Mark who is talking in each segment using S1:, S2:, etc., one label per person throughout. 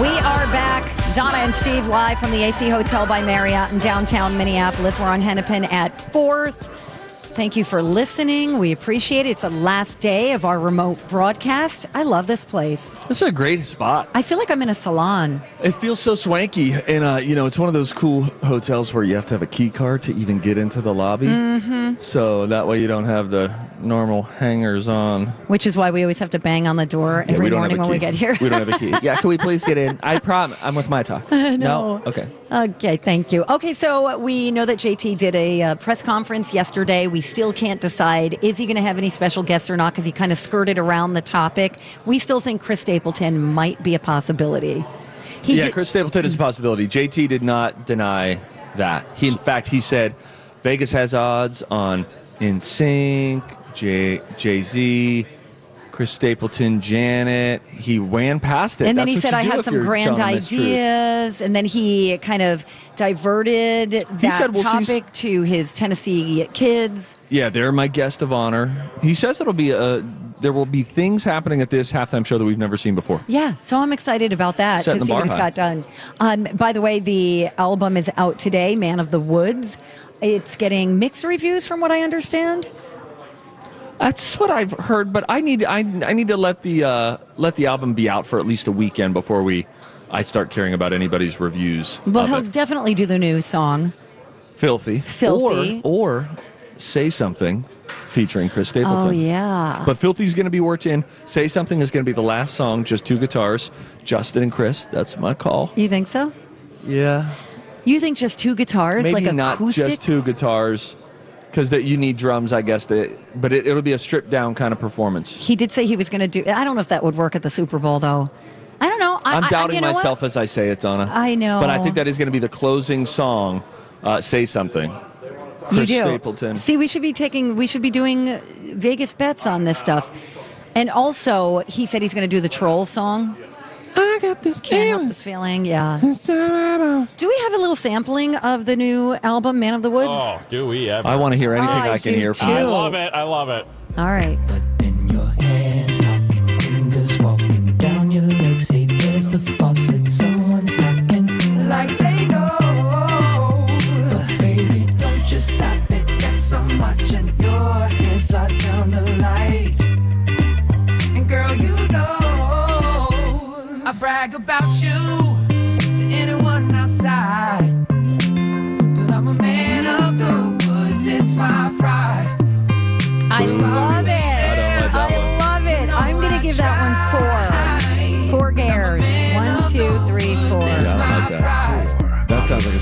S1: We are back. Donna and Steve live from the AC Hotel by Marriott in downtown Minneapolis. We're on Hennepin at 4th. Thank you for listening. We appreciate it. It's the last day of our remote broadcast. I love this place.
S2: This is a great spot.
S1: I feel like I'm in a salon.
S2: It feels so swanky, and uh, you know, it's one of those cool hotels where you have to have a key card to even get into the lobby. Mm-hmm. So that way you don't have the normal hangers on.
S1: Which is why we always have to bang on the door
S2: Yeah,
S1: every
S2: don't
S1: morning when we get here.
S2: We don't have a key. Yeah, can we please get in? I promise. I'm with my talk.
S1: No.
S2: Okay.
S1: Okay, thank you. Okay, so we know that JT did a uh, press conference yesterday. We still can't decide is he going to have any special guests or not because he kind of skirted around the topic. We still think Chris Stapleton might be a possibility. He
S2: yeah,
S1: did-
S2: Chris Stapleton is a possibility. JT did not deny that. He, in fact, he said Vegas has odds on NSYNC, J Jay Z, Chris Stapleton, Janet. He ran past it.
S1: and then
S2: That's
S1: he said, I had some grand
S2: telling this truth."
S1: ideas. And then he kind of diverted that
S2: said, "Well, she's-
S1: topic to his Tennessee kids.
S2: Yeah, they're my guest of honor. He says it'll be a. There will be things happening at this halftime show that we've never seen before.
S1: Yeah, so I'm excited about that
S2: Setting
S1: to see what he's got done. Um, by the way, the album is out today, Man of the Woods. It's getting mixed reviews from what I understand.
S2: That's what I've heard, but I need I, I need to let the uh, let the album be out for at least a weekend before we I start caring about anybody's reviews.
S1: Well, he'll
S2: it.
S1: definitely do the new song.
S2: filthy,
S1: Filthy.
S2: or or say something featuring Chris Stapleton.
S1: Oh, yeah.
S2: But Filthy's going to be worked in. Say Something is going to be the last song, just two guitars, Justin and Chris. That's my call.
S1: You think so?
S2: Yeah.
S1: You think just two guitars,
S2: Maybe
S1: like
S2: not just two guitars, because that you need drums, I guess. That, but it, it'll be a stripped down kind of performance.
S1: He did say he was going to do. I don't know if that would work at the Super Bowl, though. I don't know. I,
S2: I'm
S1: I-
S2: doubting
S1: you know what?
S2: myself as I say it, Donna.
S1: I know.
S2: But I think that is going to be the closing song. Uh, say something.
S1: You
S2: Chris
S1: do.
S2: Stapleton.
S1: See, we should be taking, we should be doing Vegas bets on this stuff. And also, he said he's going to do the troll song.
S2: I got this
S1: Can't help this feeling. Yeah. Do we have a little sampling of the new album, Man of the Woods?
S3: Oh, do we ever?
S2: I want to hear anything
S1: Oh, I
S2: I can
S1: do
S2: hear from
S1: too.
S3: I
S2: this.
S3: love it. I love it.
S1: All right.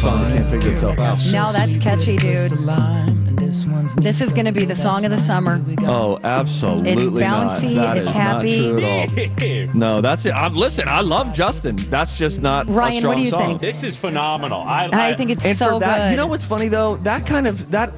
S2: Song that can't figure itself out.
S1: No, that's catchy, dude. This is going to be the song of the summer.
S2: Oh, absolutely not.
S1: bouncy,
S2: That
S1: it's
S2: is
S1: happy.
S2: not true at all. No, that's it. I'm, listen, I love Justin. That's just not a
S1: Ryan,
S2: strong
S1: what do you
S2: song.
S1: think?
S3: This is phenomenal. I,
S1: I think it's
S2: And
S1: so
S2: for that,
S1: good.
S2: you know what's funny though? That kind of that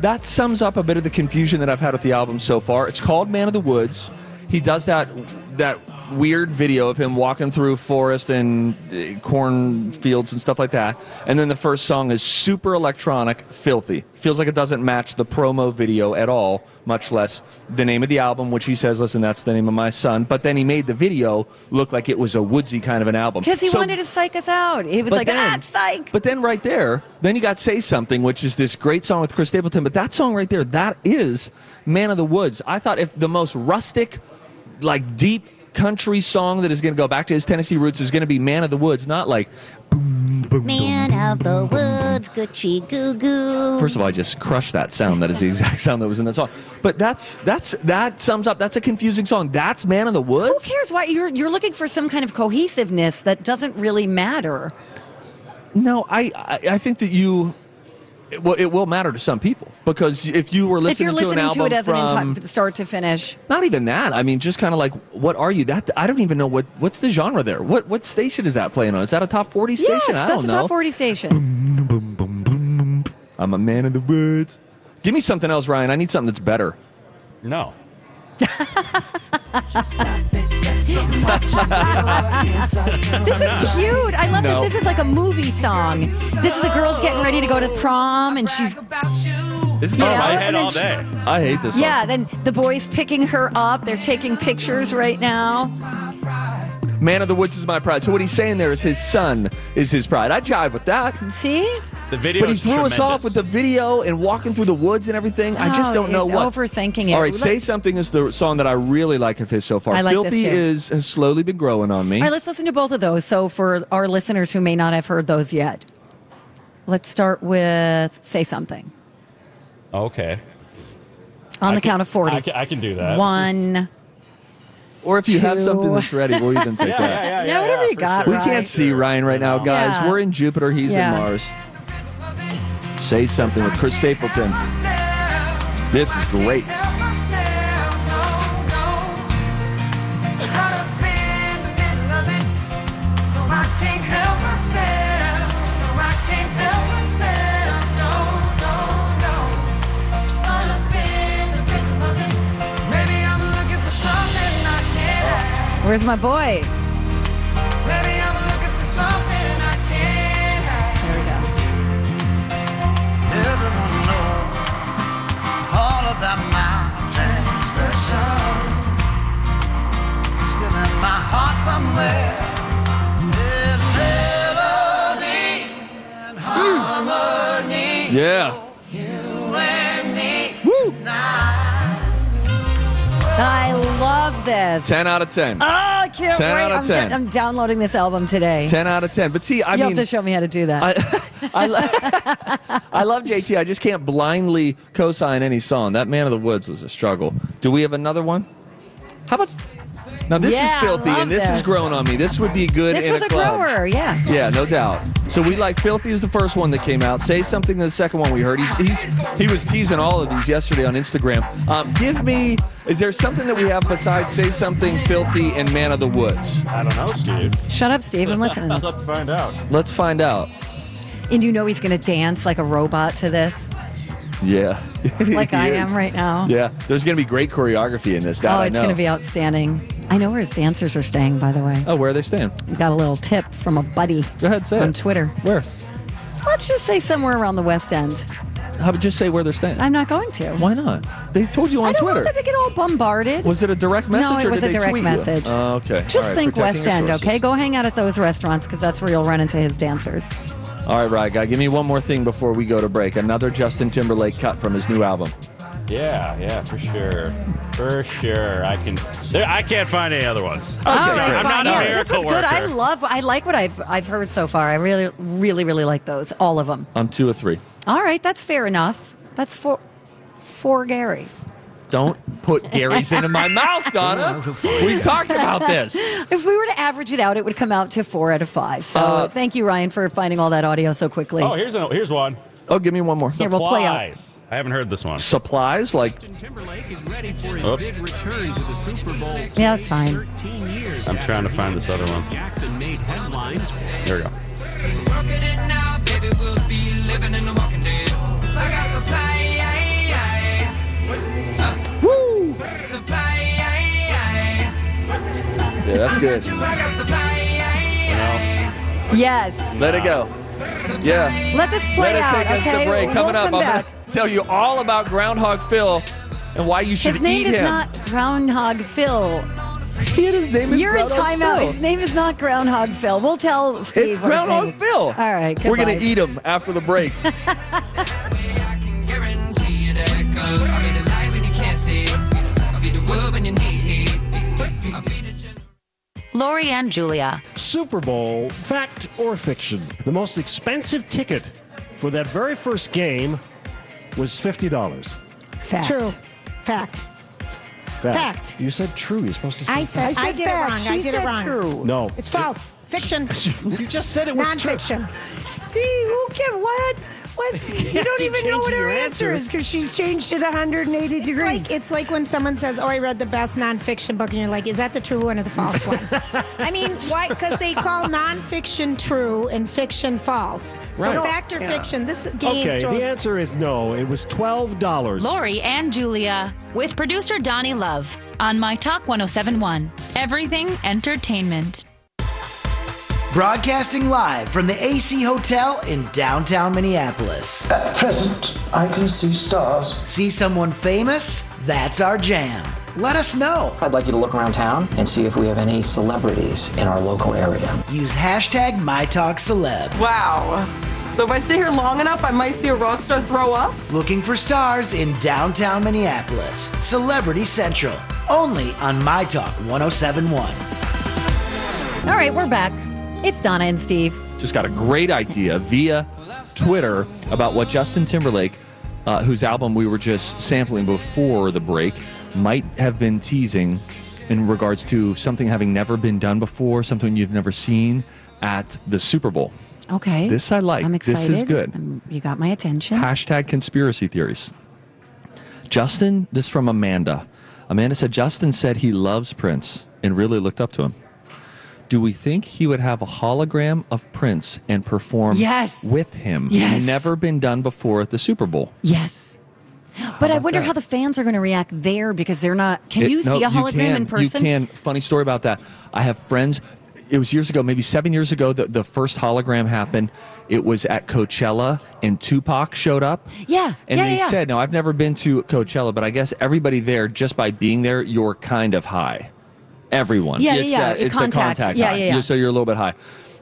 S2: that sums up a bit of the confusion that I've had with the album so far. It's called Man of the Woods. He does that that weird video of him walking through forest and uh, cornfields and stuff like that. And then the first song is super electronic, filthy. Feels like it doesn't match the promo video at all, much less the name of the album, which he says, listen, that's the name of my son. But then he made the video look like it was a woodsy kind of an album.
S1: Because he
S2: So-
S1: wanted to psych us out. He was like,
S2: then-
S1: ah, psych.
S2: But then right there, then you got Say Something, which is this great song with Chris Stapleton. But that song right there, that is Man of the Woods. I thought if the most rustic, like deep country song that is going to go back to his Tennessee roots is going to be Man of the Woods, not like boom, boom,
S4: Man
S2: boom.
S4: of the woods, Gucci goo goo.
S2: First of all, I just crushed that sound. That is the exact sound that was in that song. But that's that's that sums up. That's a confusing song. That's Man of the Woods.
S1: Who cares? Why you're you're looking for some kind of cohesiveness that doesn't really matter.
S2: No, I, I I think that you. It will, it will matter to some people because if you were
S1: if
S2: listening
S1: you're
S2: to an
S1: listening
S2: album
S1: to it as
S2: from
S1: an enti- start to finish,
S2: Not even that. I mean, just kind of like, what are you? That I don't even know what what's the genre there. What what station is that playing on? Is that a top forty station?
S1: yes,
S2: I
S1: that's
S2: don't
S1: a
S2: know.
S1: top forty station.
S2: Boom, boom, boom. I'm a man of the woods. Give me something else, Ryan. I need something that's better.
S3: no.
S1: This is cute. I love
S2: No.
S1: this. This is like a movie song. This is a girl's getting ready to go to prom, and she's
S3: This is going my head
S1: then
S3: all day.
S2: I hate this. Song.
S1: yeah. Then the boys picking her up. They're taking pictures right now.
S2: Man of the Woods is my pride. So what he's saying there is his son is his pride. I jive with that.
S1: See?
S3: The video
S2: But he
S3: is
S2: threw us off with the video and walking through the woods and everything. I just
S1: Oh,
S2: don't know what.
S1: overthinking it.
S2: All right, Say Something is the song that I really like of his so far.
S1: I like this
S2: Filthy
S1: too.
S2: is has slowly been growing on me.
S1: All right, let's listen to both of those. So, for our listeners who may not have heard those yet, let's start with Say Something
S3: Okay.
S1: on
S3: I
S1: the
S3: can-
S1: count of 40.
S3: I can, I can do that.
S1: One.
S2: or if you have something that's ready, we'll even take
S3: Yeah,
S2: that.
S3: yeah, yeah,
S1: Yeah, whatever you
S3: for
S1: got,
S2: We
S1: Right.
S2: can't see Ryan right now, guys.
S1: Yeah.
S2: We're in Jupiter. He's
S1: Yeah.
S2: in Mars. Say something with Chris Stapleton. This is great.
S1: Where's my boy? This.
S2: 10 out of 10.
S1: Oh, I can't
S2: 10
S1: wait.
S2: out of
S1: I'm,
S2: 10.
S1: I'm downloading this album today.
S2: 10 out of 10. But see, I mean.
S1: you
S2: mean,
S1: have to show me how to do that.
S2: I, I, lo- I love JT. I just can't blindly co-sign any song. That Man of the Woods was a struggle. Do we have another one? How about? Now this
S1: Yeah,
S2: is filthy, and this,
S1: this.
S2: is grown on me. This would be good
S1: this
S2: in
S1: was
S2: a
S1: a
S2: club.
S1: grower, yeah.
S2: Yeah, no doubt. So we like filthy is the first one that came out. Say something to the second one we heard. He's, he's he was teasing all of these yesterday on Instagram. Um, give me. Is there something that we have besides say something filthy and Man of the Woods?
S3: I don't know, Steve.
S1: Shut up, Steve. I'm listening.
S3: Let's find out.
S2: Let's find out.
S1: And you know he's going to dance like a robot to this,
S2: Yeah.
S1: like I am right now.
S2: Yeah, there's going to be great choreography in this. That
S1: Oh,
S2: I
S1: it's
S2: know.
S1: going to be outstanding. I know where his dancers are staying, by the way.
S2: Oh, where are they staying?
S1: Got a little tip from a buddy
S2: Go ahead, say
S1: on
S2: it.
S1: Twitter.
S2: Where?
S1: Let's just say somewhere around the West End.
S2: How about just say where they're staying?
S1: I'm not going to.
S2: Why not? They told you on Twitter.
S1: I don't
S2: Twitter.
S1: want them to get all bombarded.
S2: Was it a direct message
S1: No, it
S2: or
S1: was
S2: did
S1: a
S2: they
S1: direct
S2: tweet
S1: message.
S2: you? Oh, okay.
S1: Just
S2: All right,
S1: think
S2: protecting
S1: West
S2: your
S1: End,
S2: sources.
S1: okay? Go hang out at those restaurants because that's where you'll run into his dancers.
S2: All right, right, guy. Give me one more thing before we go to break. Another Justin Timberlake cut from his new album.
S3: Yeah, yeah, for sure. For sure. I can. There, I can't find any other ones.
S1: All
S3: I'm
S1: right,
S3: sorry. I'm
S1: fine.
S3: not a
S1: Yeah,
S3: miracle
S1: This is good. I love. I like what I've I've heard so far. I really, really, really like those. All of them.
S2: I'm two or three.
S1: All right, that's fair enough. That's four, four Garys.
S2: Don't put Gary's into my mouth, Donna. We talked about this.
S1: If we were to average it out, it would come out to four out of five. So
S2: Uh,
S1: thank you, Ryan, for finding all that audio so quickly.
S3: Oh, here's a, here's one.
S2: Oh, give me one more.
S1: Here, we'll play out.
S3: I haven't heard this one.
S2: Supplies like
S5: Timberlake is ready for his
S3: Oh.
S5: big return to the Super Bowl.
S1: Yeah, that's fine.
S5: 13 years.
S3: I'm trying to find this other one.
S5: Jackson made headlines.
S3: Here we go.
S2: Yeah, that's good.
S6: You, I.
S1: Yes.
S2: Let it go. Yeah.
S1: Let this play
S2: Let it
S1: out.
S2: take us
S1: okay.
S2: to break. Coming
S1: we'll
S2: up,
S1: come
S2: I'm
S1: back.
S2: going to tell you all about Groundhog Phil and why you should eat him.
S1: His name
S2: eat
S1: is
S2: him.
S1: not Groundhog Phil.
S2: his name is
S1: You're in timeout.
S2: Phil.
S1: His name is not Groundhog Phil. We'll tell Steve.
S2: It's
S1: what his name
S2: Groundhog
S1: is.
S2: Phil.
S1: All right.
S2: We're going to eat him after the break.
S6: I can guarantee you that. 'Cause I'll be the light when you can't see it. I'll be the wood when you need
S7: Lori and Julia.
S8: Super Bowl, fact or fiction? The most expensive ticket for that very first game was $50.
S1: Fact.
S9: True. Fact. Fact.
S8: You said true. You're supposed to say
S9: I said I, did it wrong.
S1: She
S9: I did
S1: said
S9: it wrong.
S1: true.
S8: No.
S9: It's false. Fiction.
S8: You just said it was true.
S9: Nonfiction.
S10: See, who can what? What? You don't even know what her
S8: your
S10: answer is because she's changed it 180
S9: It's
S10: degrees.
S9: like it's like when someone says, "Oh, I read the best nonfiction book," and you're like, "Is that the true one or the false one?" I mean, why? Because they call nonfiction true and fiction false. So
S8: Right.
S9: fact or
S8: Yeah.
S9: fiction? This game
S8: Okay,
S9: throws.
S8: the answer is no. It was $12.
S7: Lori and Julia with producer Donnie Love on My Talk 1071. Everything Entertainment.
S11: Broadcasting live from the AC Hotel in downtown Minneapolis.
S12: At present, I can see stars.
S11: See someone famous? That's our jam. Let us know.
S13: I'd like you to look around town and see if we have any celebrities in our local area.
S11: Use hashtag MyTalkCeleb.
S14: Wow. So if I stay here long enough, I might see a rock star throw up?
S11: Looking for stars in downtown Minneapolis. Celebrity Central. Only on My Talk 1071.
S1: All right, we're back. It's Donna and Steve.
S2: just got a great idea via Twitter about what Justin Timberlake, uh, whose album we were just sampling before the break, might have been teasing in regards to something having never been done before, something you've never seen at the Super Bowl.
S1: Okay.
S2: This I like.
S1: I'm excited.
S2: This is good.
S1: Um, you got my attention.
S2: Hashtag conspiracy theories. Justin, this from Amanda. Amanda said Justin said he loves Prince and really looked up to him. Do we think he would have a hologram of Prince and perform
S1: Yes.
S2: with him?
S1: Yes.
S2: Never been done before at the Super Bowl.
S1: Yes. But I wonder
S2: that?
S1: how the fans are going to react there because they're not. Can
S2: It-
S1: you
S2: no,
S1: see a hologram
S2: can,
S1: in person?
S2: You can. Funny story about that. I have friends. It was years ago, maybe seven years ago, that the first hologram happened. It was at Coachella, and Tupac showed up.
S1: Yeah.
S2: And
S1: yeah,
S2: they
S1: yeah,
S2: said, now I've never been to Coachella, but I guess everybody there, just by being there, you're kind of high. Everyone.
S1: Yeah, yeah,
S2: it's,
S1: yeah.
S2: uh, it's
S1: Contact.
S2: the contact
S1: Yeah,
S2: high.
S1: yeah, yeah.
S2: So you're a little bit high.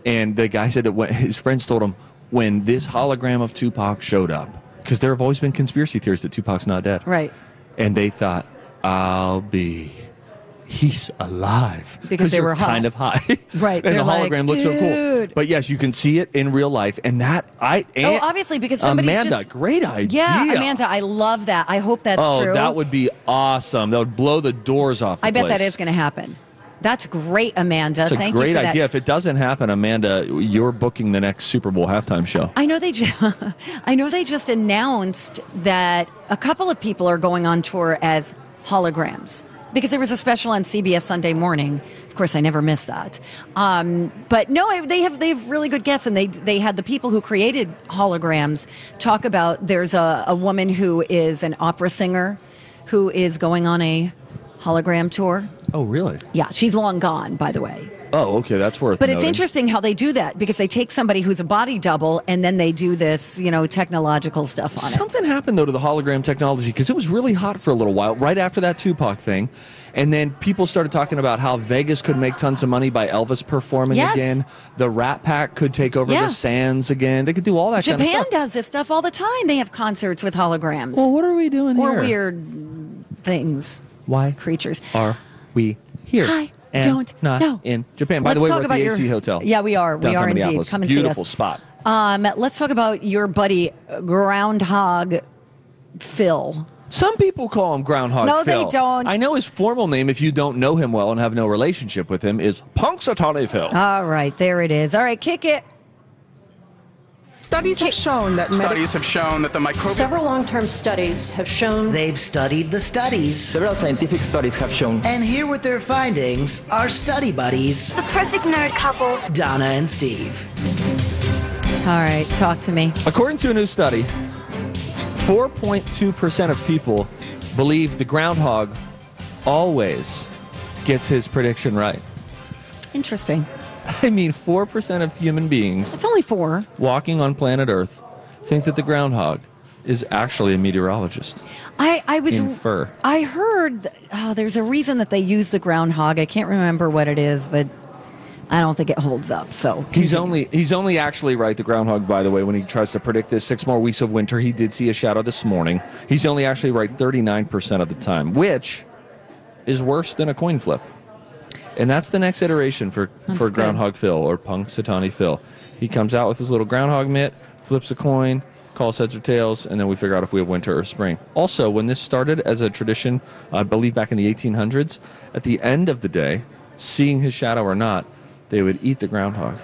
S2: And the guy said that when his friends told him when this hologram of Tupac showed up, because there have always been conspiracy theories that Tupac's not dead.
S1: Right.
S2: And they thought, I'll be. He's alive
S1: Because they were high.
S2: kind of high,
S1: Right,
S2: and the
S1: like,
S2: hologram looks so cool. But yes, you can see it in real life, and that I
S1: Oh, obviously, because somebody's
S2: Amanda,
S1: just-
S2: great idea.
S1: Yeah, Amanda, I love that. I hope that's
S2: oh,
S1: true.
S2: that would be awesome. That would blow the doors off. The
S1: I bet
S2: place.
S1: that is going to happen. That's great, Amanda.
S2: It's a
S1: Thank
S2: great idea.
S1: That.
S2: If it doesn't happen, Amanda, you're booking the next Super Bowl halftime show.
S1: I know they just, I know they just announced that a couple of people are going on tour as holograms because there was a special on CBS Sunday Morning. Of course, I never miss that. Um, but no, they have they have really good guests, and they they had the people who created holograms talk about. There's a, a woman who is an opera singer who is going on a hologram tour.
S2: Oh, really?
S1: Yeah, she's long gone, by the way.
S2: Oh, okay, that's worth.
S1: But it's interesting how they do that because they take somebody who's a body double and then they do this, you know, technological stuff on it.
S2: Something happened though to the hologram technology because it was really hot for a little while right after that Tupac thing, and then people started talking about how Vegas could make tons of money by Elvis performing
S1: Yes.
S2: again. The Rat Pack could take over
S1: Yeah.
S2: the Sands again. They could do all that kind of
S1: Japan does this stuff all the time. They have concerts with holograms.
S2: Well, what are we doing
S1: or
S2: here?
S1: weird things.
S2: Why
S1: creatures
S2: are we here?
S1: I
S2: and
S1: don't
S2: not
S1: know.
S2: in Japan. By
S1: Let's
S2: the way, we're at
S1: about
S2: the
S1: your-
S2: AC Hotel.
S1: Yeah, we are. We are indeed. Come and see
S2: Beautiful
S1: us.
S2: spot.
S1: Um, let's talk about your buddy Groundhog Phil.
S2: Some people call him Groundhog
S1: No, they don't.
S2: I know his formal name, if you don't know him well and have no relationship with him, is Punxsutawney Phil.
S1: All right, there it is. All right, kick it.
S14: Studies have shown that
S15: Studies have shown that the microbial
S16: Several long-term studies have shown
S11: They've studied the studies.
S17: Several scientific studies have shown.
S11: And here with their findings are study buddies,
S18: The perfect nerd couple.
S11: Donna and Steve.
S1: All right, talk to me.
S2: According to a new study, 4.2% of people believe the groundhog always gets his prediction right.
S1: Interesting.
S2: I mean, 4% of human beings
S1: It's only four.
S2: walking on planet Earth think that the groundhog is actually a meteorologist
S1: I, I was
S2: in fur.
S1: I heard oh, there's a reason that they use the groundhog. I can't remember what it is, but I don't think it holds up. So
S2: He's only he's only actually right. The groundhog, by the way, when he tries to predict this six more weeks of winter, he did see a shadow this morning. He's only actually right 39 percent of the time, which is worse than a coin flip. And that's the next iteration for
S1: That's
S2: for
S1: good.
S2: Groundhog Phil or Punxsutawney Phil. He comes out with his little groundhog mitt, flips a coin, calls heads or tails, and then we figure out if we have winter or spring. Also, when this started as a tradition, I believe back in the 1800s, at the end of the day, seeing his shadow or not, they would eat the groundhog.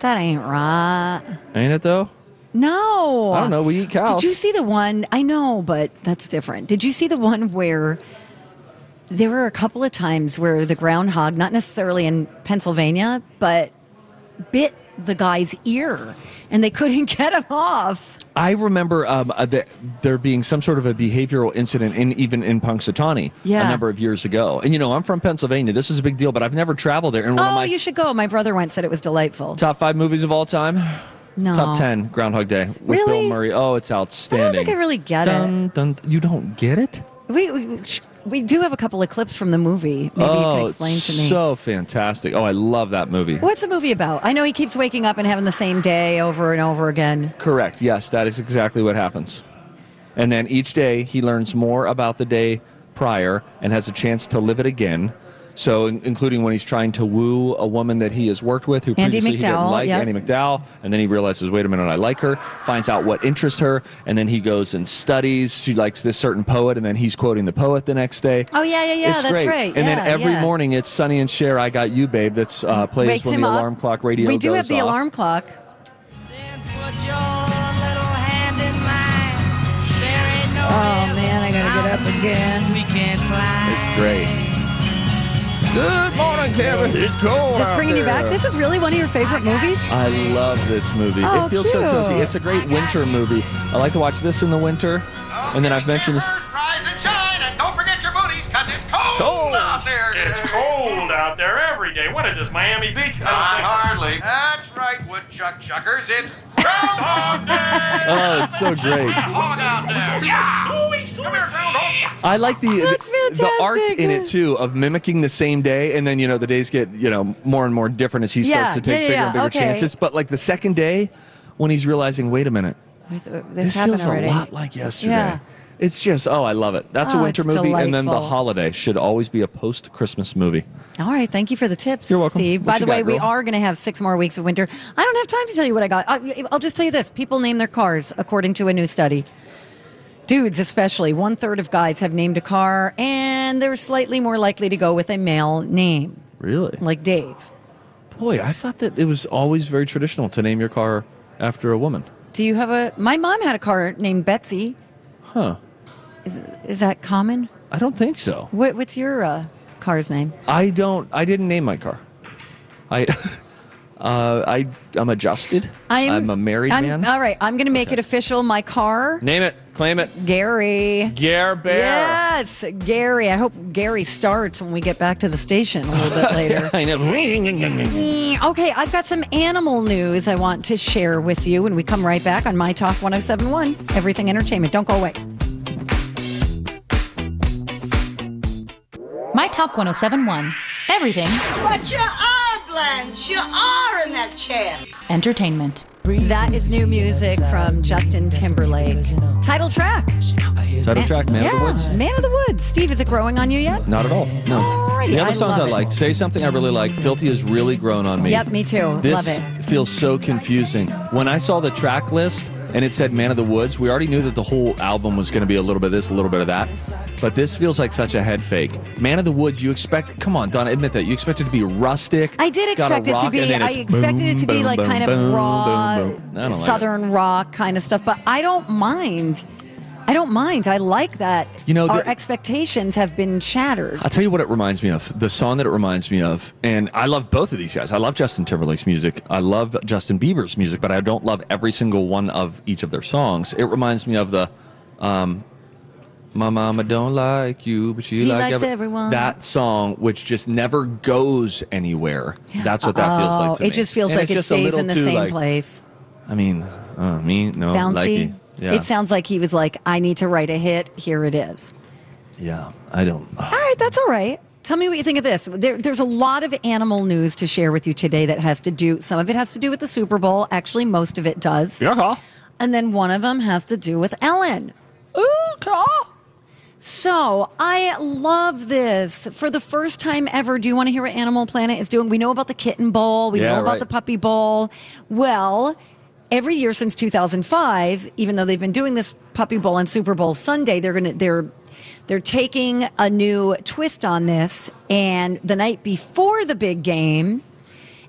S1: that ain't right.
S2: Ain't it though?
S1: No.
S2: I don't know. We eat cows.
S1: Did you see the one? I know, but that's different. Did you see the one where there were a couple of times where the groundhog, not necessarily in Pennsylvania, but bit the guy's ear and they couldn't get him off?
S2: I remember um, uh, the, there being some sort of a behavioral incident in even in Punxsutawney
S1: Yeah.
S2: a number of years ago. And you know, I'm from Pennsylvania. This is a big deal, but I've never traveled there. And
S1: Oh,
S2: my
S1: you should go. My brother went, said it was delightful.
S2: top five movies of all time.
S1: No.
S2: Top ten, Groundhog Day with
S1: Really?
S2: Bill Murray. Oh, it's outstanding.
S1: I don't think I really get it.
S2: dun, dun, you don't get it?
S1: We, we, sh- we do have a couple of clips from the movie. Maybe you
S2: oh,
S1: can explain to me.
S2: so fantastic! Oh, I love that movie.
S1: What's the movie about? I know he keeps waking up and having the same day over and over again.
S2: Correct. Yes, that is exactly what happens. And then each day he learns more about the day prior and has a chance to live it again. So, in- including when he's trying to woo a woman that he has worked with, who
S1: Andie
S2: previously he didn't like,
S1: yeah.
S2: Andie MacDowell, and then he realizes, wait a minute, I like her. Finds out what interests her, and then he goes and studies. She likes this certain poet, and then he's quoting the poet the next day.
S1: Oh yeah, yeah, yeah.
S2: it's
S1: that's
S2: great.
S1: right.
S2: And then every
S1: yeah.
S2: morning it's Sonny and Cher, "I Got You, Babe." That's uh, plays
S1: Wakes
S2: when
S1: him
S2: the
S1: up.
S2: alarm clock radio
S1: We do
S2: goes
S1: have the
S2: off.
S1: alarm clock. Oh man, I gotta get up again.
S12: We can fly.
S2: It's great. Good morning, Kevin. It's cold.
S1: Is this bringing you back? This is really one of your favorite movies.
S2: I love this movie.
S1: Oh,
S2: it feels so cozy. It's a great winter movie. I like to watch this in the winter. And then I've mentioned this.
S12: Out there
S15: every day. What is this, Miami Beach?
S12: Not hardly. That's right, woodchuck chuckers. It's Groundhog Day.
S2: Oh, it's so great.
S12: Hog out there. Yeah. Come here, Groundhog.
S2: I like the the, the art in it too of mimicking the same day, and then you know the days get you know more and more different as he
S1: Yeah,
S2: starts to take
S1: yeah,
S2: bigger
S1: yeah,
S2: and bigger
S1: okay.
S2: chances. But like the second day, when he's realizing, wait a minute,
S1: uh, This,
S2: this
S1: happened
S2: feels
S1: already.
S2: a lot like yesterday. It's just oh, I love it. That's a
S1: Oh,
S2: winter movie, and then the holiday should always be a post Christmas movie.
S1: All right, thank you for the tips,
S2: You're welcome.
S1: Steve.
S2: What
S1: By the way,
S2: got,
S1: we are going to have six more weeks of winter. I don't have time to tell you what I got. I- I'll just tell you this: people name their cars according to a new study. Dudes, especially, one third of guys have named a car, and they're slightly more likely to go with a male name,
S2: Really?
S1: like Dave.
S2: Boy, I thought that it was always very traditional to name your car after a woman.
S1: Do you have a? My mom had a car named Betsy.
S2: Huh.
S1: Is is that common?
S2: I don't think so.
S1: What, what's your uh, car's name?
S2: I don't. I didn't name my car. I. Uh, I I'm adjusted.
S1: I'm,
S2: a married
S1: I'm-
S2: man.
S1: All right, I'm going to make it official. My car,
S2: Name it. Claim it.
S1: Gary.
S2: Gare Bear.
S1: Yes, Gary. I hope Gary starts when we get back to the station a little bit later.
S2: I know.
S1: Okay, I've got some animal news I want to share with you when we come right back on My Talk 1071, Everything Entertainment. Don't go away.
S7: My Talk 1071. Everything
S18: But you are, Blanche. You are in that chair.
S7: entertainment.
S1: That is new music from Justin Timberlake. Title track.
S2: Title track, Man of the Woods.
S1: Man of the Woods. Steve, is it growing on you yet?
S2: Not at all. No.
S1: Alrighty,
S2: The other
S1: I
S2: songs
S1: love
S2: I
S1: it.
S2: like. Say something I really like. Filthy has really grown on me.
S1: Yep, me too.
S2: This
S1: Love it.
S2: feels so confusing. When I saw the track list and it said Man of the Woods, we already knew that the whole album was going to be a little bit of this, a little bit of that. But this feels like such a head fake. Man of the Woods, you expect, come on, Donna, admit that. You expect it to be rustic.
S1: I did expect it to be. I expected it
S2: boom,
S1: to be
S2: boom,
S1: like
S2: boom,
S1: kind of raw,
S2: boom, boom. I don't like it.
S1: southern rock kind of stuff, but I don't mind. I don't mind. I like that.
S2: You know,
S1: our
S2: the-
S1: expectations have been shattered.
S2: I'll tell you what it reminds me of. The song that it reminds me of, and I love both of these guys. I love Justin Timberlake's music. I love Justin Bieber's music, but I don't love every single one of each of their songs. It reminds me of the, um, "My Mama Don't Like You, but She,
S1: She
S2: like
S1: likes
S2: every-"
S1: everyone.
S2: That song, which just never goes anywhere. That's what that feels like to
S1: Oh,
S2: me.
S1: it just feels
S2: And
S1: like it stays in the
S2: too,
S1: same
S2: like-
S1: place.
S2: I mean, uh, me no
S1: Bouncy.
S2: likey. Yeah,
S1: It sounds like he was like, "I need to write a hit. Here it is."
S2: yeah. I don't.
S1: All right, that's all right. Tell me what you think of this. There, there's a lot of animal news to share with you today that has to do. Some of it has to do with the Super Bowl. Actually, most of it does.
S2: Yeah.
S1: And then one of them has to do with Ellen. So I love this. For the first time ever, do you want to hear what Animal Planet is doing? We know about the kitten bowl. We
S2: Yeah,
S1: know about
S2: right.
S1: the puppy bowl. Well, every year since 2005, even though they've been doing this puppy bowl and Super Bowl Sunday, they're gonna they're they're taking a new twist on this. And the night before the big game,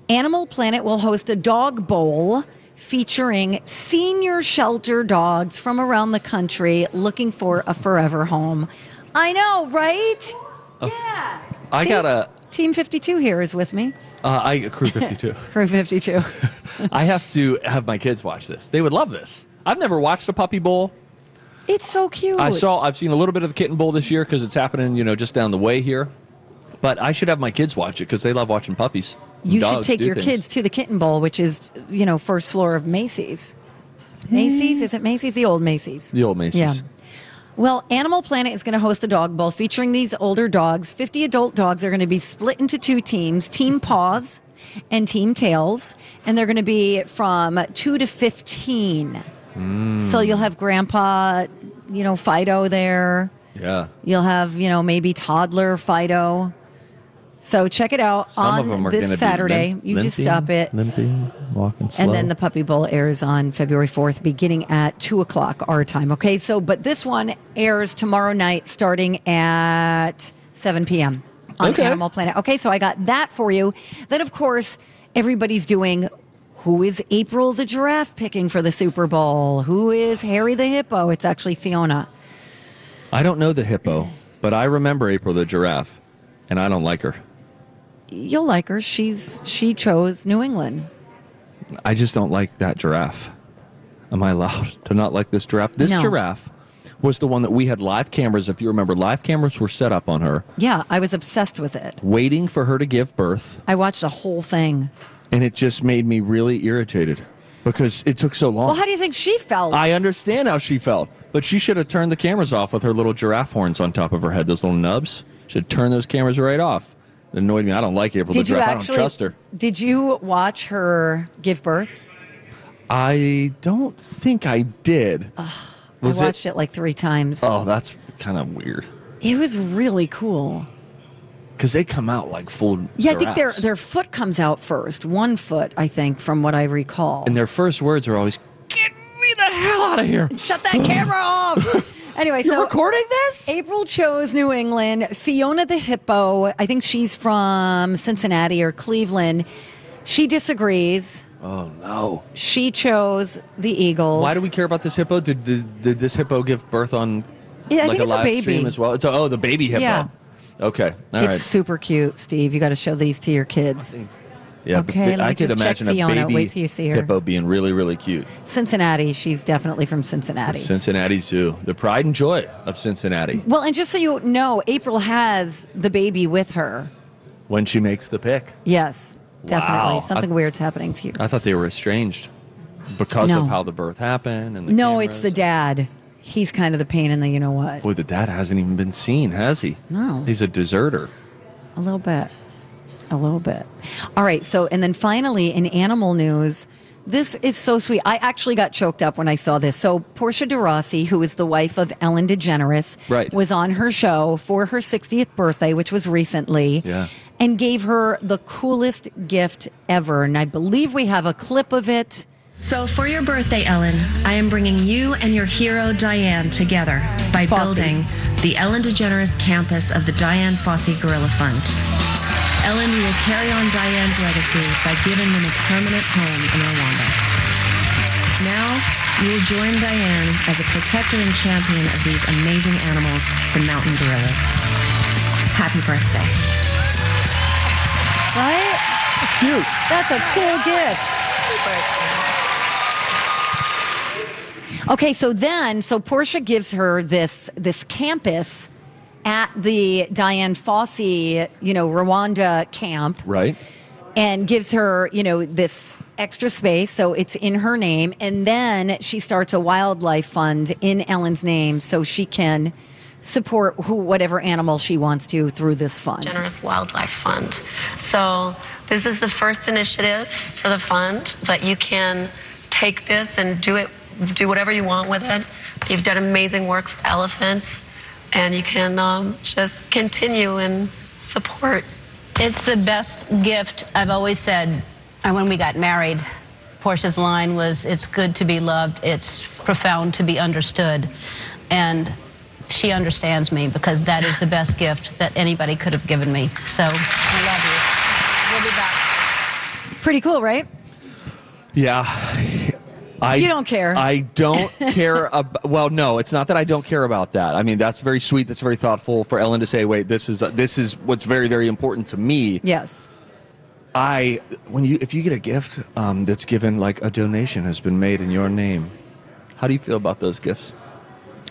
S1: Animal Planet will host a dog bowl featuring senior shelter dogs from around the country looking for a forever home. I know, right? yeah.
S2: I
S1: See?
S2: got a.
S1: Team 52 here is with me.
S2: Uh, I crew fifty two.
S1: Crew 52.
S2: I have to have my kids watch this. They would love this. I've never watched a puppy bowl.
S1: It's so cute.
S2: I saw. I've seen a little bit of the kitten bowl this year because it's happening, you know, just down the way here. But I should have my kids watch it because they love watching puppies.
S1: You should take your
S2: things.
S1: kids to the Kitten Bowl, which is, you know, first floor of Macy's. Macy's? Is it Macy's? The old Macy's.
S2: The old Macy's.
S1: Yeah. Well, Animal Planet is going to host a dog bowl featuring these older dogs. 50 adult dogs are going to be split into two teams Team Paws and Team Tails. And they're going to be from 2 to 15.
S2: Mm.
S1: So you'll have Grandpa, you know, Fido there.
S2: Yeah.
S1: You'll have, you know, maybe toddler Fido. So check it out
S2: Some
S1: on
S2: of them are
S1: this
S2: to
S1: Saturday.
S2: be limp,
S1: you just
S2: limping,
S1: stop it.
S2: limping, walking slow.
S1: And then the Puppy Bowl airs on February 4th, beginning at 2 o'clock our time. Okay, so, but this one airs tomorrow night starting at 7 p.m. on
S2: Okay.
S1: Animal Planet. Okay, so I got that for you. Then, of course, everybody's doing who is April the giraffe picking for the Super Bowl? Who is Harry the hippo? It's actually Fiona.
S2: I don't know the hippo, but I remember April the giraffe, and I don't like her.
S1: You'll like her. She's she chose New England.
S2: I just don't like that giraffe. Am I allowed to not like this giraffe? This
S1: No.
S2: giraffe was the one that we had live cameras. If you remember, live cameras were set up on her,
S1: Yeah, I was obsessed with it.
S2: waiting for her to give birth,
S1: I watched the whole thing.
S2: and it just made me really irritated because it took so long.
S1: Well, how do you think she felt?
S2: I understand how she felt, but she should have turned the cameras off with her little giraffe horns on top of her head, those little nubs. Should turn those cameras right off. It annoyed me. I don't like April
S1: Did
S2: the
S1: actually?
S2: I don't trust her.
S1: Did you watch her give birth?
S2: I don't think I did. Was
S1: I watched it? like three times.
S2: Oh, that's kind of weird.
S1: It was really cool.
S2: Because they come out like full.
S1: Yeah, I think their their foot comes out first. One foot, I think, from what I recall.
S2: And their first words are always, "Get me the hell out of here!"
S1: Shut that camera off. Anyway,
S2: You're
S1: so
S2: recording this?
S1: April chose New England. Fiona the hippo, I think she's from Cincinnati or Cleveland. She disagrees.
S2: Oh no!
S1: She chose the Eagles.
S2: Why do we care about this hippo? Did did, did this hippo give birth on
S1: Yeah, I
S2: like
S1: think
S2: a
S1: it's a baby.
S2: stream as well? It's a, oh, the baby hippo.
S1: Yeah.
S2: Okay. All
S1: it's
S2: right.
S1: super cute, Steve. You got to show these to your kids.
S2: Yeah.
S1: Okay, me
S2: I could imagine a
S1: Fiona.
S2: baby
S1: Wait till you see her.
S2: hippo being really really cute.
S1: Cincinnati. She's definitely from Cincinnati.
S2: Cincinnati Zoo, the pride and joy of Cincinnati.
S1: Well, and just so you know, April has the baby with her.
S2: When she makes the pick,
S1: Yes, definitely.
S2: Wow.
S1: Something
S2: I-
S1: weird's happening to you.
S2: I thought they were estranged because
S1: No.
S2: of how the birth happened and the
S1: no, it's
S2: cameras.
S1: the dad. He's kind of the pain in the you know what.
S2: Boy, the dad hasn't even been seen, has he?
S1: No.
S2: He's a deserter.
S1: A little bit. A little bit. All right. So, and then finally, in animal news, this is so sweet. I actually got choked up when I saw this. So, Portia de Rossi, who is the wife of Ellen DeGeneres,
S2: Right.
S1: was on her show for her 60th birthday, which was recently,
S2: Yeah.
S1: and gave her the coolest gift ever. And I believe we have a clip of it.
S19: So, for your birthday, Ellen, I am bringing you and your hero, Dian, together by building the Ellen DeGeneres campus of the Dian Fossey Gorilla Fund. Ellen, you will carry on Dian's legacy by giving them a permanent home in Rwanda. Now, you will join Diane as a protector and champion of these amazing animals, the mountain gorillas. Happy birthday.
S1: Right?
S2: It's cute.
S1: That's a cool gift. Okay, so then, so Portia gives her this this campus at the Dian Fossey, you know, Rwanda camp,
S2: Right.
S1: and gives her, you know, this extra space, so it's in her name, and then she starts a wildlife fund in Ellen's name, so she can support who whatever animal she wants to through this fund.
S20: DeGeneres Wildlife Fund. So, this is the first initiative for the fund, but you can take this and do it, do whatever you want with it. You've done amazing work for elephants, and you can um, just continue and support.
S21: It's the best gift I've always said. And when we got married, Portia's line was, It's good to be loved, it's profound to be understood. And she understands me because that is the best gift that anybody could have given me. So I love you. We'll be back.
S1: Pretty cool, right?
S2: Yeah. I,
S1: You don't care.
S2: I don't care about. Well, no, it's not that I don't care about that. I mean, that's very sweet. That's very thoughtful for Ellen to say, "Wait, this is this is what's very very important to me."
S1: Yes.
S2: I when you if you get a gift um, that's given like a donation has been made in your name, how do you feel about those gifts?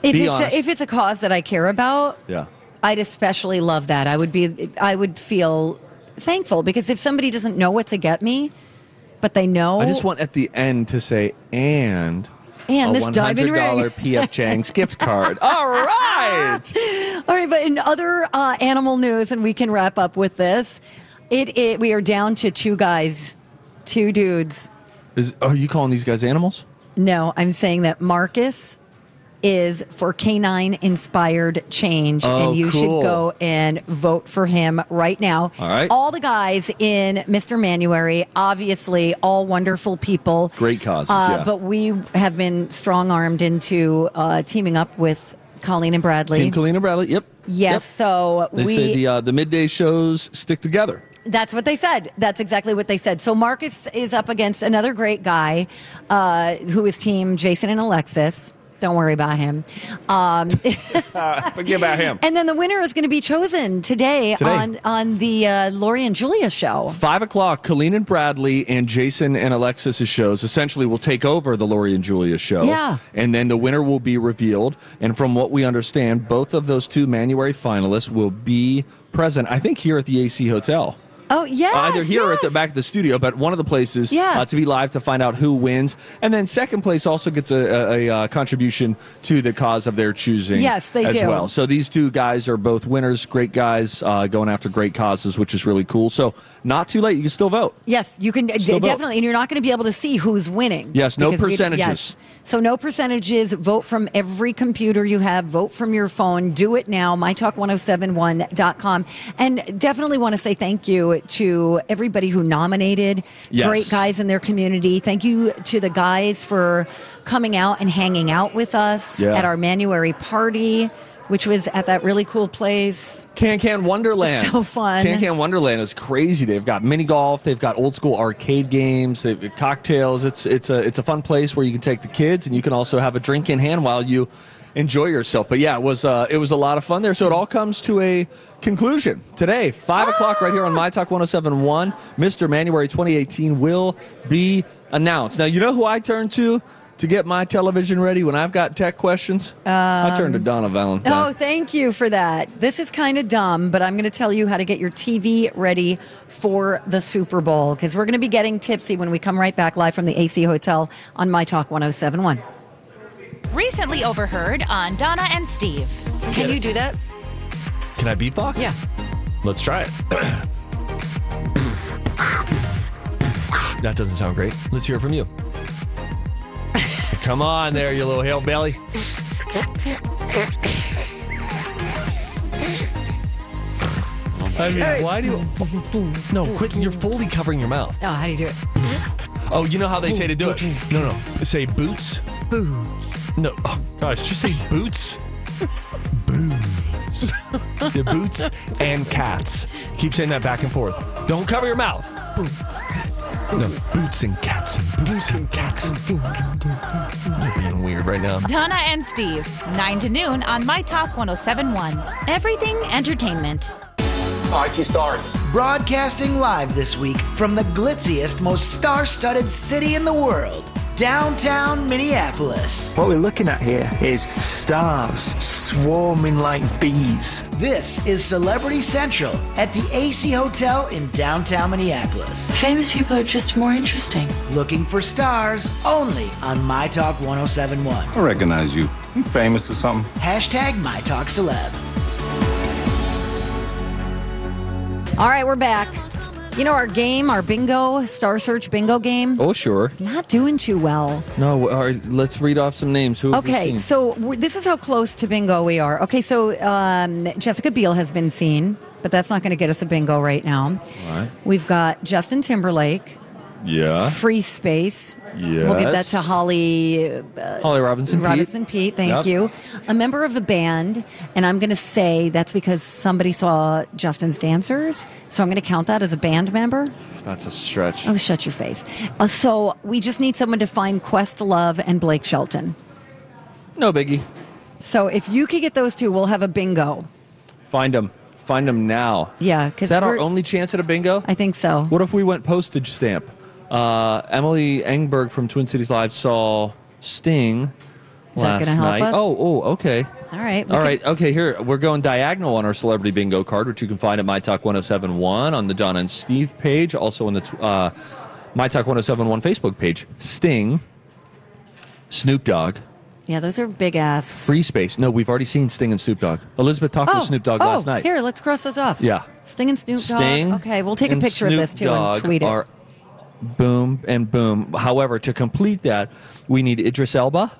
S1: If
S2: Be
S1: it's
S2: honest.
S1: a, if it's a cause that I care about,
S2: Yeah.
S1: I'd especially love that. I would be I would feel thankful because if somebody doesn't know what to get me, but they know
S2: I just want at the end to say, and
S1: And
S2: a
S1: this diamond
S2: hundred dollar
S1: ring.
S2: PF Chang's gift card. All right.
S1: All right, but in other uh, animal news, and we can wrap up with this. It, it we are down to two guys, two dudes.
S2: Is, are you calling these guys animals?
S1: No, I'm saying that Marcus is for canine inspired change,
S2: Oh,
S1: and you
S2: cool.
S1: should go and vote for him right now.
S2: All right.
S1: all the guys in Mr. Manuary, obviously, all wonderful people.
S2: Great causes,
S1: Uh,
S2: yeah.
S1: But we have been strong armed into uh, teaming up with Colleen and Bradley.
S2: Team Kalina Bradley. Yep.
S1: Yes,
S2: Yep.
S1: so
S2: They
S1: we
S2: say the uh, the midday shows stick together.
S1: That's what they said. That's exactly what they said. So Marcus is up against another great guy, uh, who is team Jason and Alexis. Don't worry about him. Um,
S2: Forget about him.
S1: and then the winner is going to be chosen today,
S2: Today.
S1: on on the uh, Lori and Julia show.
S2: Five o'clock, Colleen and Bradley and Jason and Alexis' shows essentially will take over the Lori and Julia show.
S1: Yeah.
S2: And then the winner will be revealed. And from what we understand, both of those two Manuary finalists will be present, I think, here at the AC Hotel.
S1: Oh yeah,
S2: Either here or at the back of the studio, but one of the places
S1: Yeah.
S2: uh, to be live to find out who wins. And then second place also gets a, a, a, uh contribution to the cause of their choosing.
S1: Yes, they
S2: as
S1: do.
S2: well. So these two guys are both winners, great guys, uh, going after great causes, which is really cool. So not too late. You can still vote.
S1: Yes, you can
S2: Still vote.
S1: definitely, and you're not going to be able to see who's winning.
S2: Yes, no percentages.
S1: yes. So no percentages. Vote from every computer you have. Vote from your phone. Do it now. MyTalk1071.com. And definitely want to say thank you to everybody who nominated
S22: Yes.
S1: great guys in their community. Thank you to the guys for coming out and hanging out with us
S2: Yeah.
S1: at our Manuary party, which was at that really cool place.
S2: Can Can Wonderland.
S1: So fun.
S2: Can Can Wonderland is crazy. They've got mini golf. They've got old school arcade games. They've got cocktails. It's it's a it's a fun place where you can take the kids and you can also have a drink in hand while you enjoy yourself. But yeah, it was uh, it was a lot of fun there. So it all comes to a conclusion today, five o'clock, right here on My Talk 107.1. Mr. Manuary 2018 will be announced. Now you know who I turn to. To get my television ready when I've got tech questions, I turn to um, Donna Valentine.
S1: Oh, thank you for that. This is kind of dumb, but I'm going to tell you how to get your TV ready for the Super Bowl because we're going to be getting tipsy when we come right back live from the AC Hotel on My Talk 1071.
S7: Recently overheard on Donna and Steve.
S1: Can you do that?
S2: Can I beatbox?
S1: Yeah.
S2: Let's try it. that doesn't sound great. Let's hear it from you. Come on there, you little hillbilly. I mean, why do you. No, quit. You're fully covering your mouth.
S1: Oh, how do you do it?
S2: Oh, you know how they say to do it? No, no. Say boots.
S1: Boots.
S2: No. Oh, gosh. Just say boots. boots. the boots and cats. Keep saying that back and forth. Don't cover your mouth. No, boots and cats and boots and cats. You're being weird right now.
S7: Donna and Steve, 9 to noon on My Talk 1071. Everything entertainment.
S11: I see stars. Broadcasting live this week from the glitziest, most star studded city in the world, downtown Minneapolis.
S22: What we're looking at here is stars swarming like bees.
S11: This is Celebrity Central at the AC Hotel in downtown Minneapolis.
S23: Famous people are just more interesting.
S11: Looking for stars only on My Talk 1071.
S24: I recognize you. You famous or something?
S11: Hashtag My Talk Celeb.
S1: All right, we're back. You know, our game, our bingo, Star Search bingo game,
S2: Oh, sure.
S1: not doing too well.
S2: No, all right, let's read off some names. Who have
S1: Okay,
S2: seen?
S1: so this is how close to bingo we are. Okay, so um, Jessica Biel has been seen, but that's not going to get us a bingo right now.
S2: All right.
S1: We've got Justin Timberlake,
S2: Yeah.
S1: Free Space. Yeah. We'll give that to Holly uh,
S2: Holly Robinson. Peete.
S1: Robinson Peete. Thank
S2: Yep.
S1: you. A member of a band, and I'm going to say that's because somebody saw Justin's dancers. So I'm going to count that as a band member.
S2: That's a stretch.
S1: Oh, shut your face. Uh, so we just need someone to find Questlove and Blake Shelton.
S2: No biggie.
S1: So if you could get those two, we'll have a bingo.
S2: Find them. Find them now.
S1: Yeah,
S2: Is
S1: because
S2: that our only chance at a bingo?
S1: I think so.
S2: What if we went postage stamp? Uh, Emily Engberg from Twin Cities Live saw Sting
S1: Is
S2: last
S1: gonna help
S2: night.
S1: us?
S2: Oh, oh, okay.
S1: All right.
S2: All right, okay, here. We're going diagonal on our celebrity bingo card, which you can find at MyTalk1071 on the Donna and Steve page, also on the tw- uh, MyTalk1071 Facebook page. Sting, Snoop Dogg,
S1: Yeah, those are big ass.
S2: Free Space. No, we've already seen Sting and Snoop Dogg. Elizabeth talked
S1: oh,
S2: to Snoop Dogg
S1: oh,
S2: last night.
S1: Here, let's cross those off.
S2: Yeah.
S1: Sting and Snoop Dogg.
S2: Sting.
S1: Okay, we'll take a
S2: and
S1: picture
S2: Snoop
S1: of this too
S2: Dogg
S1: and tweet it.
S2: Are boom and boom. However, to complete that, we need Idris Elba,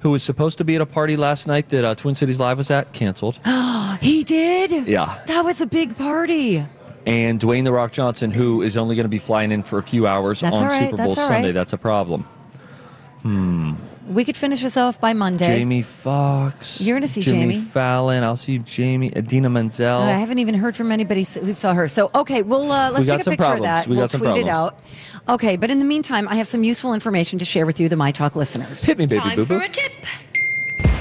S2: who was supposed to be at a party last night that uh, Twin Cities Live was at, canceled.
S1: he did.
S2: Yeah.
S1: That was a big party.
S2: And Dwayne the Rock Johnson, who is only going to be flying in for a few hours
S1: That's
S2: on
S1: all right,
S2: Super Bowl
S1: that's all
S2: Sunday.
S1: right.
S2: That's a problem. Hmm.
S1: We could finish this off by Monday.
S2: Jamie Foxx.
S1: You're gonna see
S2: Jimmy
S1: Jamie.
S2: Fallon. I'll see Jamie. Idina Menzel.
S1: Oh, I haven't even heard from anybody s- who saw her. So, okay, well, uh, let's
S2: We got
S1: take a
S2: some
S1: picture
S2: problems.
S1: of that.
S2: We
S1: will
S2: got some
S1: tweet it
S2: problems.
S1: out. Okay, but in the meantime, I have some useful information to share with you, the My Talk listeners.
S2: Hit me, baby boo boo.
S1: tip.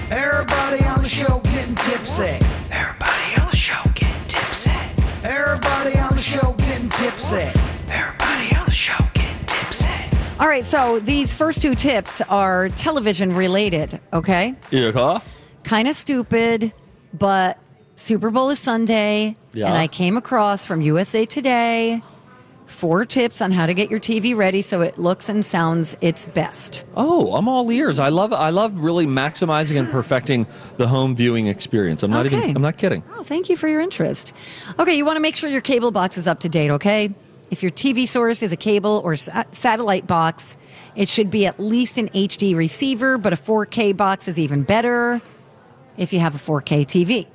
S11: Everybody on the show getting tipsy. Everybody on the show getting tipsy. Everybody on the show getting tipsy. Everybody on the show getting tipsy.
S1: All right, so these first two tips are television related, okay?
S2: Yeah. Huh?
S1: Kind of stupid, but Super Bowl is Sunday,
S2: Yeah.
S1: and I came across from USA Today four tips on how to get your TV ready so it looks and sounds its best.
S2: Oh, I'm all ears. I love I love really maximizing and perfecting the home viewing experience. I'm not
S1: Okay.
S2: even I'm not kidding.
S1: Oh, thank you for your interest. Okay, you want to make sure your cable box is up to date, okay? If your TV source is a cable or sa- satellite box, it should be at least an HD receiver, but a 4K box is even better if you have a 4K TV.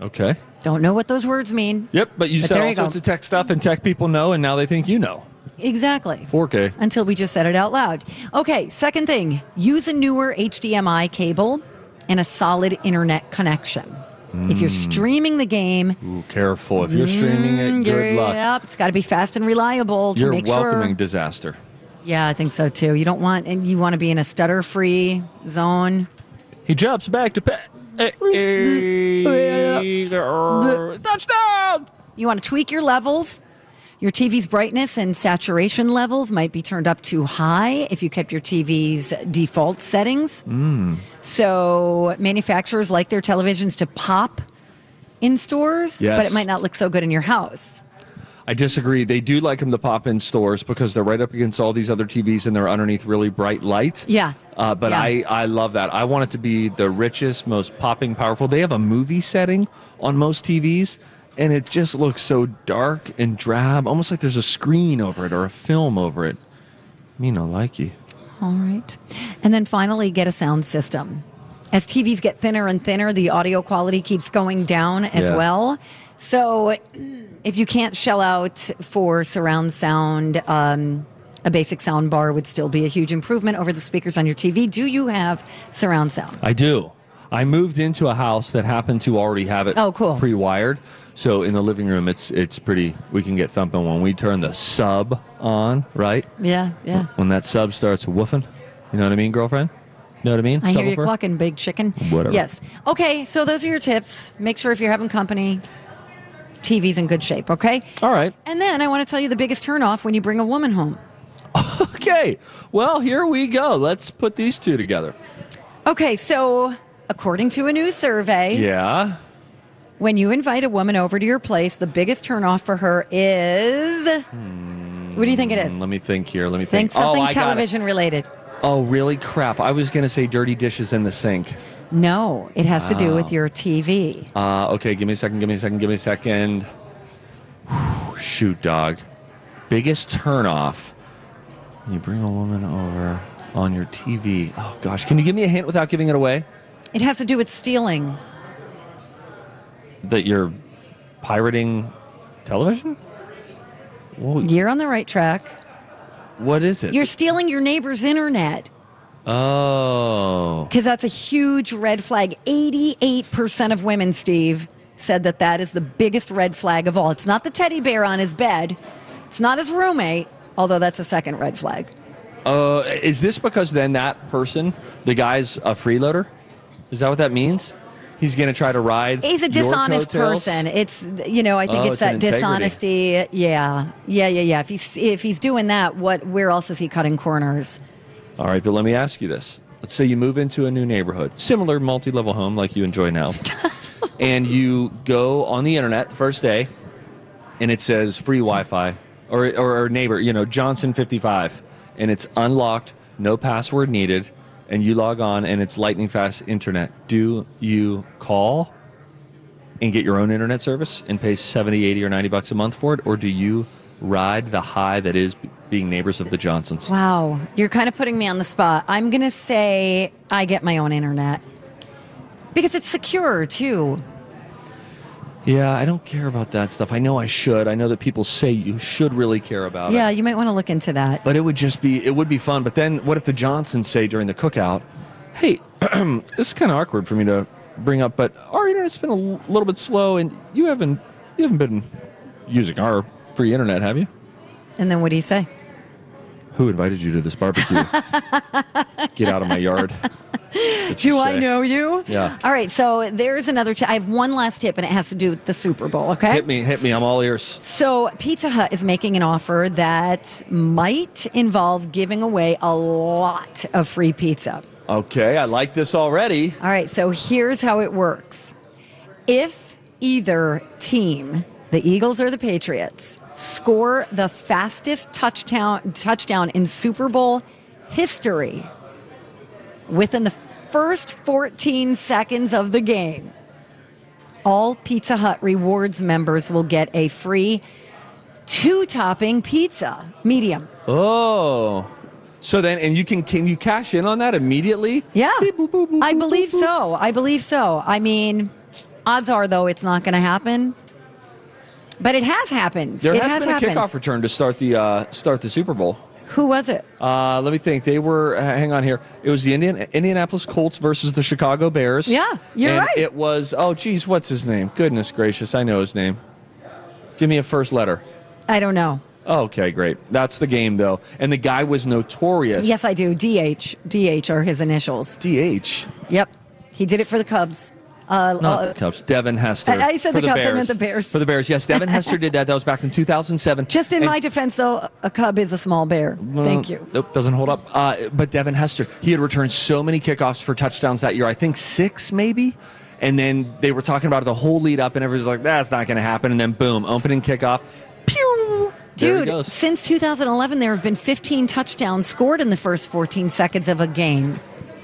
S2: Okay.
S1: Don't know what those words mean.
S2: Yep, but you
S1: But
S2: said all
S1: you go.
S2: of tech stuff and tech people know and now they think you know.
S1: Exactly.
S2: 4K.
S1: Until we just said it out loud. Okay, second thing use a newer HDMI cable and a solid internet connection. If you're
S2: Mm.
S1: streaming the game,
S2: Ooh, careful. If you're streaming
S1: mm,
S2: it, good
S1: you're-
S2: luck.
S1: Yep, it's got to be fast and reliable to
S2: You're
S1: make
S2: welcoming
S1: sure.
S2: disaster.
S1: Yeah, I think so too. You don't want, and you want to be in a stutter-free zone.
S2: He jumps back to pet. Touchdown!
S1: You want to tweak your levels. Your TV's brightness and saturation levels might be turned up too high if you kept your TV's default settings.
S2: Mm.
S1: So manufacturers like their televisions to pop in stores,
S2: Yes.
S1: but it might not look so good in your house.
S2: I disagree. They do like them to pop in stores because they're right up against all these other TVs and they're underneath really bright light.
S1: Yeah.
S2: Uh, but
S1: Yeah.
S2: I, I love that. I want it to be the richest, most popping, powerful. They have a movie setting on most TVs, and it just looks so dark and drab, almost like there's a screen over it or a film over it. Me no likey.
S1: All right. And then finally, get a sound system. As TVs get thinner and thinner, the audio quality keeps going down as
S2: Yeah.
S1: well. So if you can't shell out for surround sound, um, a basic sound bar would still be a huge improvement over the speakers on your TV. Do you have surround sound?
S2: I do. I moved into a house that happened to already have it
S1: Oh, cool.
S2: pre-wired. So in the living room, it's it's pretty. We can get thumping when we turn the sub on, right?
S1: Yeah, yeah.
S2: When that sub starts woofing, you know what I mean, girlfriend? Know what I mean?
S1: I hear you
S2: Subwoofer?
S1: clucking, big chicken.
S2: Whatever.
S1: Yes. Okay, so those are your tips. Make sure if you're having company, TV's in good shape, okay?
S2: All right.
S1: And then I want to tell you the biggest turnoff when you bring a woman home.
S2: Okay. Well, here we go. Let's put these two together.
S1: Okay, so according to a new survey,
S2: Yeah.
S1: When you invite a woman over to your place, the biggest turnoff for her is what do you think it is?
S2: Mm, Let me think here. Let me
S1: Think
S2: think.
S1: something
S2: oh, I got it.
S1: television related.
S2: Oh, really? Crap. I was going to say dirty dishes in the sink.
S1: No, it has to do with your TV.
S2: Uh, okay, give me a second. Give me a second. Give me a second. Whew, Shoot, dog. Biggest turnoff. When you bring a woman over on your TV. Oh gosh, can you give me a hint without giving it away?
S1: It has to do with stealing.
S2: That you're pirating television? Well,
S1: You're on the right track.
S2: what is it?
S1: You're stealing your neighbor's internet.
S2: oh.
S1: Because that's a huge red flag. 88% of women, Steve, said that that is the biggest red flag of all. It's not the teddy bear on his bed, it's not his roommate, although that's a second red flag.
S2: Uh, is this because then that person, the guy's a freeloader? Is that what that means? He's going to try to ride.
S1: He's a dishonest person. It's you know I think
S2: Oh,
S1: it's, that dishonesty. Yeah, yeah, yeah, yeah. If he's if he's doing that, what? Where else is he cutting corners?
S2: All right, but let me ask you this. Let's say you move into a new neighborhood, similar multi level home like you enjoy now, and you go on the internet the first day, and it says free Wi Fi, or, or, or neighbor, you know, Johnson 55, and it's unlocked, no password needed, and you log on and it's lightning fast internet, do you call and get your own internet service and pay 70, 80, or 90 bucks a month for it? Or do you ride the high that is being neighbors of the Johnsons?
S1: Wow, you're kind of putting me on the spot. I'm going to say I get my own internet because it's secure too.
S2: Yeah, I don't care about that stuff. I know I should. I know that people say you should really care about it.
S1: Yeah, you might want to look into that.
S2: But it would just be it would be fun. But then what if the Johnsons say during the cookout, "Hey, this is kind of awkward for me to bring up, but our internet's been a l- little bit slow, and you haven't you haven't been using our free internet, have you?
S1: And then what do you say?
S2: Who invited you to this barbecue? Get out of my yard."
S1: Do I
S2: say.
S1: know you?
S2: Yeah.
S1: All right, so there's another. T- I have one last tip, and it has to do with the Super Bowl. Okay.
S2: Hit me, hit me. I'm all ears.
S1: So Pizza Hut is making an offer that might involve giving away a lot of free pizza.
S2: Okay, I like this already.
S1: All right, so here's how it works. If either team, the Eagles or the Patriots, score the fastest touchdown touchdown in Super Bowl history within the first 14 seconds of the game, all Pizza Hut rewards members will get a free two-topping pizza, medium.
S2: Oh. So then, and you can can you cash in on that immediately?
S1: Yeah, I believe so. I believe so. I mean, odds are though it's not going to happen, but it has happened.
S2: There
S1: it
S2: has,
S1: has
S2: been
S1: happened.
S2: a kickoff return to start the uh, start the Super Bowl.
S1: Who was it?
S2: Uh, let me think. They were. uh, Hang on here. It was the Indian Indianapolis Colts versus the Chicago Bears.
S1: Yeah, you're
S2: and
S1: right.
S2: It was. Oh, geez, what's his name? Goodness gracious, I know his name. Give me a first letter.
S1: I don't know.
S2: Okay, great. That's the game though, and the guy was notorious.
S1: Yes, I do. DH. DH are his initials.
S2: DH.
S1: Yep, he did it for the Cubs. Uh,
S2: Not
S1: uh,
S2: the Cubs. Devin Hester.
S1: I- I said
S2: for
S1: the Cubs, I meant the Bears.
S2: For the Bears, yes. Devin Hester did that. That was back in 2007.
S1: just in
S2: And-
S1: my defense, though, a Cub is a small bear. Thank you.
S2: Nope, doesn't hold up. Uh, but Devin Hester, he had returned so many kickoffs for touchdowns that year. I think six, maybe. And then they were talking about it the whole lead up, and everyone's like, "That's not going to happen." And then, boom, opening kickoff. Pew!
S1: Dude, since 2011, there have been 15 touchdowns scored in the first 14 seconds of a game.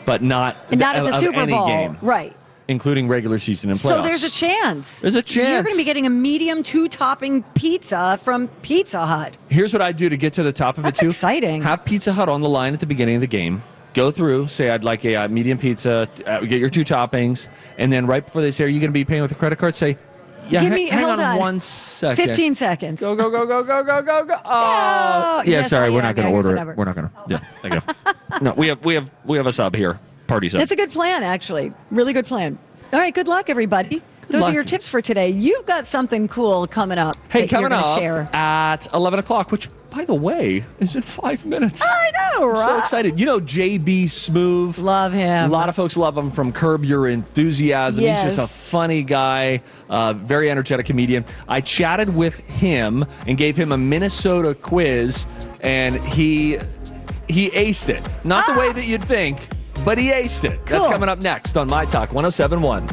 S2: But not
S1: Not at the
S2: of
S1: Super Bowl.
S2: game,
S1: Right.
S2: Including regular season and playoffs.
S1: So there's a chance.
S2: There's a chance.
S1: You're going to be getting a medium two topping pizza from Pizza Hut.
S2: Here's what I do to get to the top of
S1: That's
S2: it too.
S1: exciting.
S2: Have Pizza Hut on the line at the beginning of the game. Go through, say I'd like a uh, medium pizza. Uh, get your two toppings, and then right before they say, "Are you going to be paying with a credit card?" Say, "Yeah,
S1: Give me,
S2: hang
S1: hold
S2: on,
S1: on.
S2: one second.
S1: 15 seconds.
S2: Go go go go go go go go. Oh, yeah.
S1: yes,
S2: sorry,
S1: I
S2: we're not going to order it. We're not going to. Yeah, there you go. no, we have we have we have a sub here. Party sub.
S1: That's a good plan, actually. Really good plan. All right, good luck, everybody. Those
S2: luck.
S1: are your tips for today. You've got something cool coming up.
S2: hey,
S1: that you're
S2: coming up
S1: Share.
S2: at eleven o'clock, which by the way is in five minutes.
S1: I know,
S2: I'm
S1: right?
S2: so excited. You know JB Smoove.
S1: Love him.
S2: A lot of folks love him from Curb Your Enthusiasm. Yes. He's just a funny guy, uh, very energetic comedian. I chatted with him and gave him a Minnesota quiz, and he he aced it. Not the way that you'd think, but he aced it. That's coming up next on My Talk 1071.